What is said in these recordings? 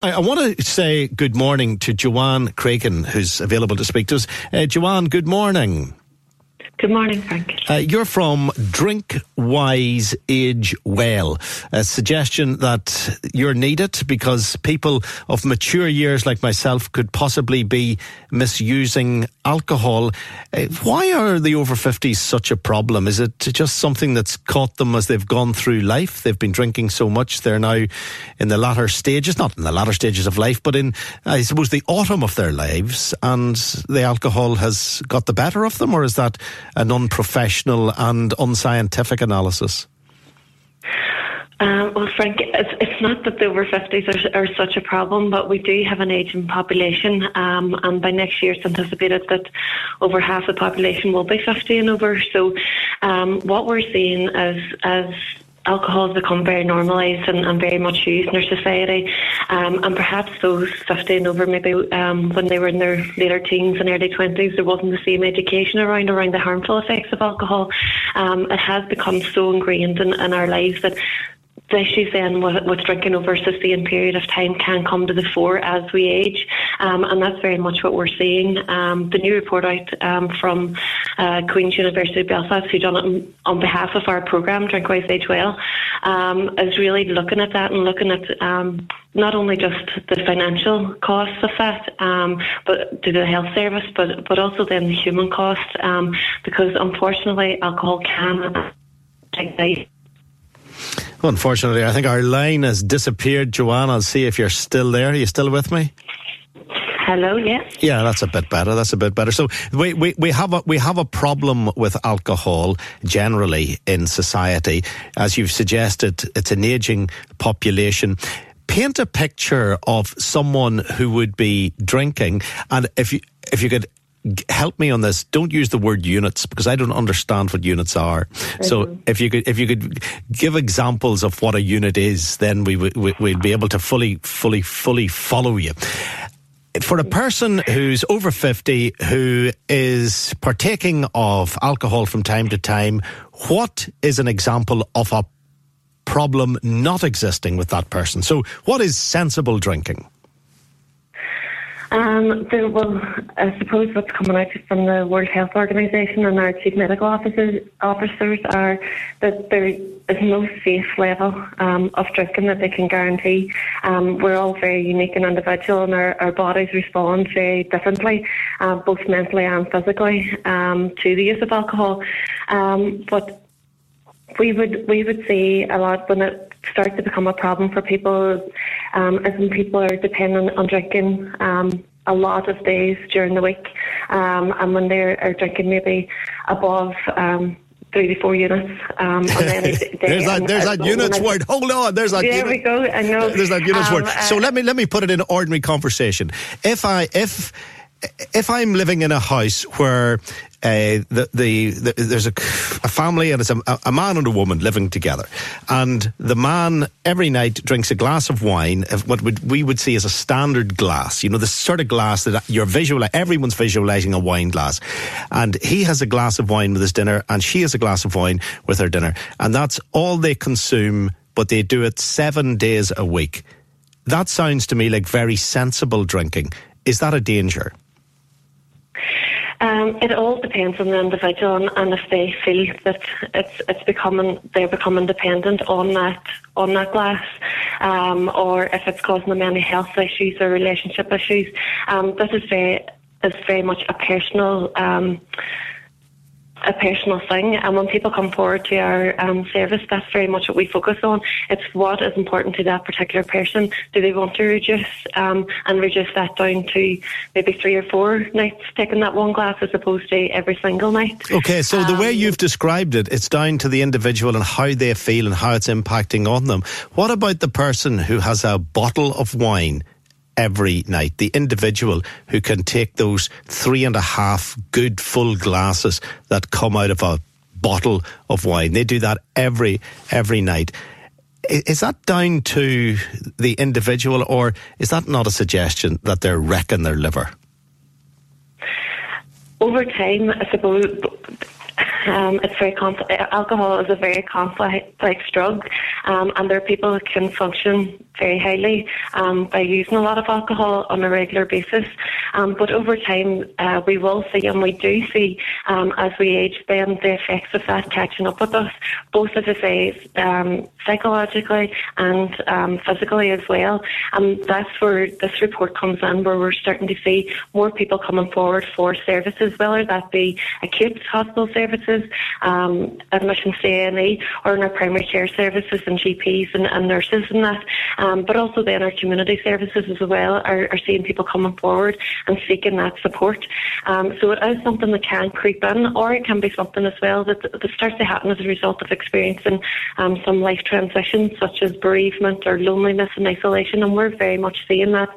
I, I want to say good morning to Joanne Cragen, who's available to speak to us. Uh, Joanne, good morning. Good morning, Frank. Uh, you're from Drink Wise Age Well, a suggestion that you're needed because people of mature years like myself could possibly be misusing alcohol. Uh, why are the over 50s such a problem? Is it just something that's caught them as they've gone through life? They've been drinking so much, they're now in the latter stages, not in the latter stages of life, but in, I suppose, the autumn of their lives, and the alcohol has got the better of them, or is that an unprofessional and unscientific analysis? Um, well, Frank, it's, it's not that the over 50s are, are such a problem, but we do have an ageing population, um, and by next year it's anticipated that over half the population will be 50 and over. So, um, what we're seeing is as alcohol has become very normalised and, and, very much used in our society. Um, and perhaps those 50 and over, maybe um, when they were in their later teens and early 20s, there wasn't the same education around around the harmful effects of alcohol. Um, it has become so ingrained in, in our lives that the issues then with, with, drinking over a sustained period of time can come to the fore as we age, um, and that's very much what we're seeing. Um, the new report out um, from uh, Queen's University of Belfast, who done it on, behalf of our programme, Drinkwise Age Well, um, is really looking at that and looking at um, not only just the financial costs of that, but to the health service, but but also then the human cost, because unfortunately alcohol can ignite Unfortunately, I think our line has disappeared. Joanne, I'll see if you're still there. Are you still with me? Hello, yes. Yeah, that's a bit better. That's a bit better. So we, we, we have a we have a problem with alcohol generally in society. As you've suggested, it's an aging population paint a picture of someone who would be drinking and if you if you could help me on this. Don't use the word units because I don't understand what units are. Mm-hmm. So if you could if you could give examples of what a unit is, then we would we'd be able to fully fully fully follow you. For a person who's over 50 who is partaking of alcohol from time to time, what is an example of a problem not existing with that person? So, what is sensible drinking? Um, I suppose what's coming out from the World Health Organization and our chief medical officers, officers are that there is no safe level um, of drinking that they can guarantee. Um, we're all very unique and individual, and our, our bodies respond very differently, uh, both mentally and physically, um, to the use of alcohol. Um, but we would we would see a lot when it starts to become a problem for people um, as when people are dependent on drinking um, a lot of days during the week, um, and when they are drinking maybe above. Um, three to four units. Um, there's that, there's that units word. Hold on, there's that. There unit, we go. I know. There's that units um, word. So uh, let me let me put it in ordinary conversation. If I if if I'm living in a house where uh, the, the, the, there's a, a, family and it's a, a, man and a woman living together, and the man every night drinks a glass of wine, of what would, we would see as a standard glass. You know, the sort of glass that you're visual. Everyone's visualizing a wine glass, and he has a glass of wine with his dinner, and she has a glass of wine with her dinner, and that's all they consume. But they do it seven days a week. That sounds to me like very sensible drinking. Is that a danger? Um, it all depends on the individual and, if they feel that it's it's becoming they're becoming dependent on that on that glass, um, or if it's causing them any health issues or relationship issues. Um, this is very is very much a personal um, a personal thing. And when people come forward to our um, service, that's very much what we focus on. It's what is important to that particular person. Do they want to reduce um, and reduce that down to maybe three or four nights taking that one glass as opposed to every single night? Okay, so the way um, you've described it, it's down to the individual and how they feel and how it's impacting on them. What about the person who has a bottle of wine? Every night. The individual who can take those three and a half good full glasses that come out of a bottle of wine. They do that every every night. Is that down to the individual, or is that not a suggestion that they're wrecking their liver? Over time, I suppose um, it's very complex. Alcohol is a very complex drug, um, and there are people who can function very highly um, by using a lot of alcohol on a regular basis. Um, but over time, uh, we will see, and we do see, um, as we age, then the effects of that catching up with us, both as I say, um, psychologically and um, physically as well. And that's where this report comes in, where we're starting to see more people coming forward for services, whether that be acute hospital services, um, admissions to A&E, or in our primary care services and GPs and, and nurses and that. Um, but also then our community services as well are, are seeing people coming forward and seeking that support. Um, so it is something that can creep in, or it can be something as well that, that starts to happen as a result of experiencing um, some life transitions such as bereavement or loneliness and isolation. And we're very much seeing that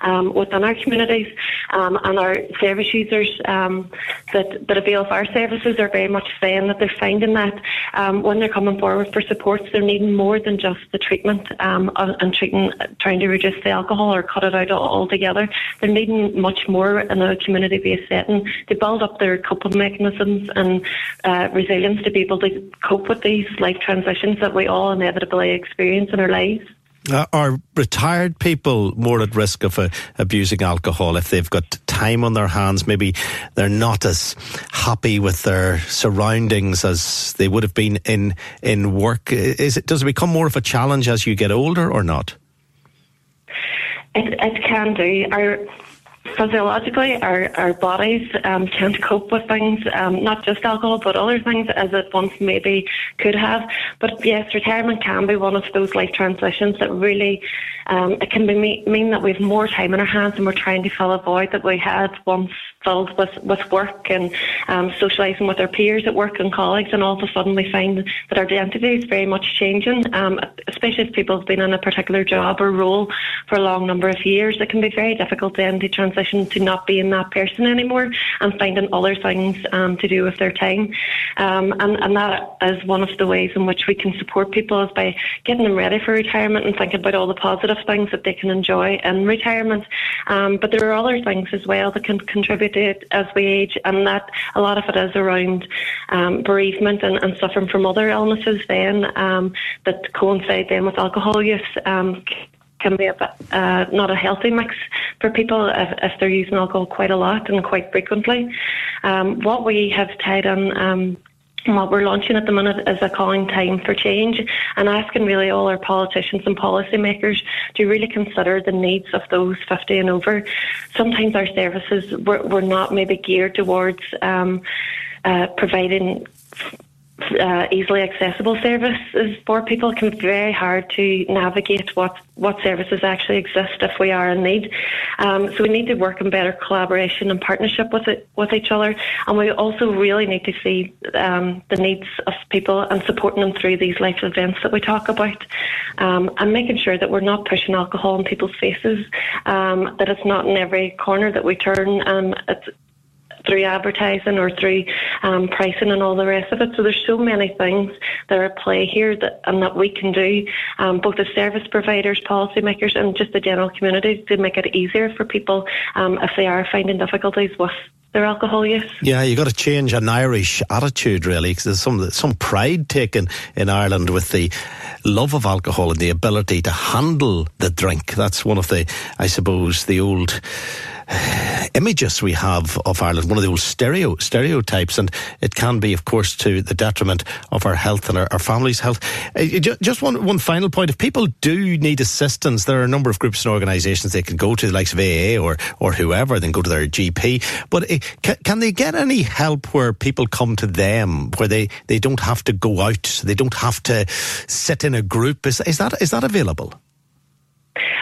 um, within our communities um, and our service users um, that, that avail of our services are very much saying that they're finding that um, when they're coming forward for supports, they're needing more than just the treatment and, and treating, trying to reduce the alcohol or cut it out altogether. They're needing much more in a community-based setting to build up their coping mechanisms and uh, resilience to be able to cope with these life transitions that we all inevitably experience in our lives. Uh, are retired people more at risk of uh, abusing alcohol if they've got time on their hands? Maybe they're not as happy with their surroundings as they would have been in in work. Is it does it become more of a challenge as you get older, or not? It, it can do. Our physiologically, our, our bodies um, can't cope with things, um, not just alcohol, but other things as it once maybe could have. But yes, retirement can be one of those life transitions that really, um, it can be mean that we have more time in our hands and we're trying to fill a void that we had once filled with, with work and um, socialising with our peers at work and colleagues, and all of a sudden we find that our identity is very much changing, um, especially if people have been in a particular job or role for a long number of years. It can be very difficult then to transition to not being that person anymore and finding other things um, to do with their time. Um, and, and that is one of the ways in which we can support people is by getting them ready for retirement and thinking about all the positive things that they can enjoy in retirement. Um, but there are other things as well that can contribute it as we age, and that a lot of it is around um, bereavement and, and, suffering from other illnesses. Then um, that coincide then with alcohol use. Um, can be a bit, uh, not a healthy mix for people if, if, they're using alcohol quite a lot and quite frequently. Um, what we have tied on um, what we're launching at the minute is a calling time for change and asking really all our politicians and policymakers to really consider the needs of those 50 and over. Sometimes our services were, were not maybe geared towards um, uh, providing uh, easily accessible services for people It can be very hard to navigate what, what services actually exist if we are in need. Um, so we need to work in better collaboration and partnership with it, with each other, and we also really need to see um, the needs of people and supporting them through these life events that we talk about, um, and making sure that we're not pushing alcohol in people's faces, um, that it's not in every corner that we turn. Um, it's, through advertising or through um, pricing and all the rest of it. So there's so many things that are at play here that and that we can do, um, both as service providers, policymakers, and just the general community to make it easier for people um, if they are finding difficulties with their alcohol use. Yeah, you've got to change an Irish attitude really, because there's some some pride taken in Ireland with the love of alcohol and the ability to handle the drink. That's one of the, I suppose, the old images we have of Ireland, one of the old stereo stereotypes, and it can be, of course, to the detriment of our health and our, our families' health. Uh, just one one final point: if people do need assistance, there are a number of groups and organisations they can go to, the likes of AA or or whoever, then go to their GP. But uh, can, can they get any help where people come to them, where they, they don't have to go out, they don't have to sit in a group? Is is that is that available?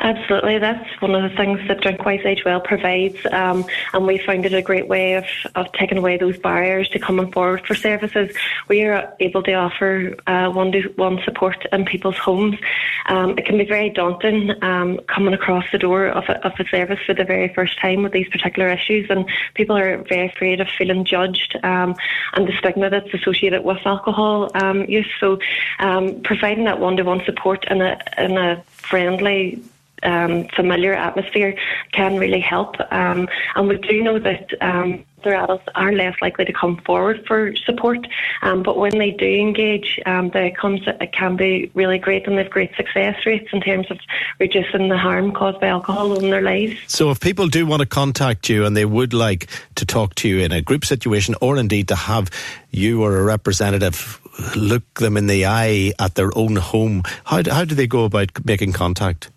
Absolutely, that's one of the things that Drinkwise Age Well provides, um, and we found it a great way of, of taking away those barriers to coming forward for services. We are able to offer uh, one-to-one support in people's homes. Um, it can be very daunting um, coming across the door of a, of a service for the very first time with these particular issues, and people are very afraid of feeling judged um, and the stigma that's associated with alcohol um, use. So, um, providing that one-to-one support in a in a friendly um, familiar atmosphere can really help. Um, and we do know that um, their adults are less likely to come forward for support. Um, but when they do engage, um, the outcomes can be really great, and they've great success rates in terms of reducing the harm caused by alcohol in their lives. So, if people do want to contact you and they would like to talk to you in a group situation, or indeed to have you or a representative look them in the eye at their own home, how how do they go about making contact?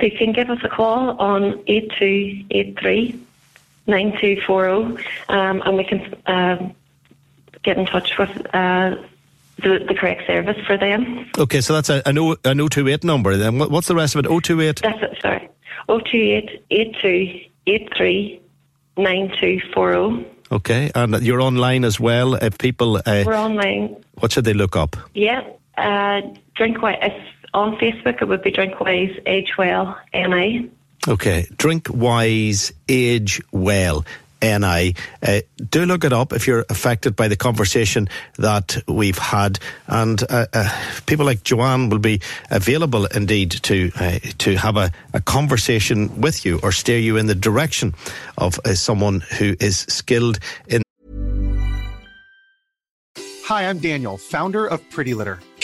They can give us a call on 8283 9240 um, and we can uh, get in touch with uh, the, the, correct service for them. Okay, so that's a, an, o, an 028 number. Then what's the rest of it? 028? That's it, sorry. 028 8283 9240. Okay, and you're online as well. If people. Uh, We're online. What should they look up? Yeah, uh, drink white on Facebook, it would be Drinkwise Age Well NI. Okay, Drinkwise Age Well. NI. Uh, do look it up if you're affected by the conversation that we've had. And uh, uh, people like Joanne will be available indeed to uh, to have a, a, conversation with you or steer you in the direction of uh, someone who is skilled in. Hi, I'm Daniel, founder of Pretty Litter.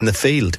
in the field.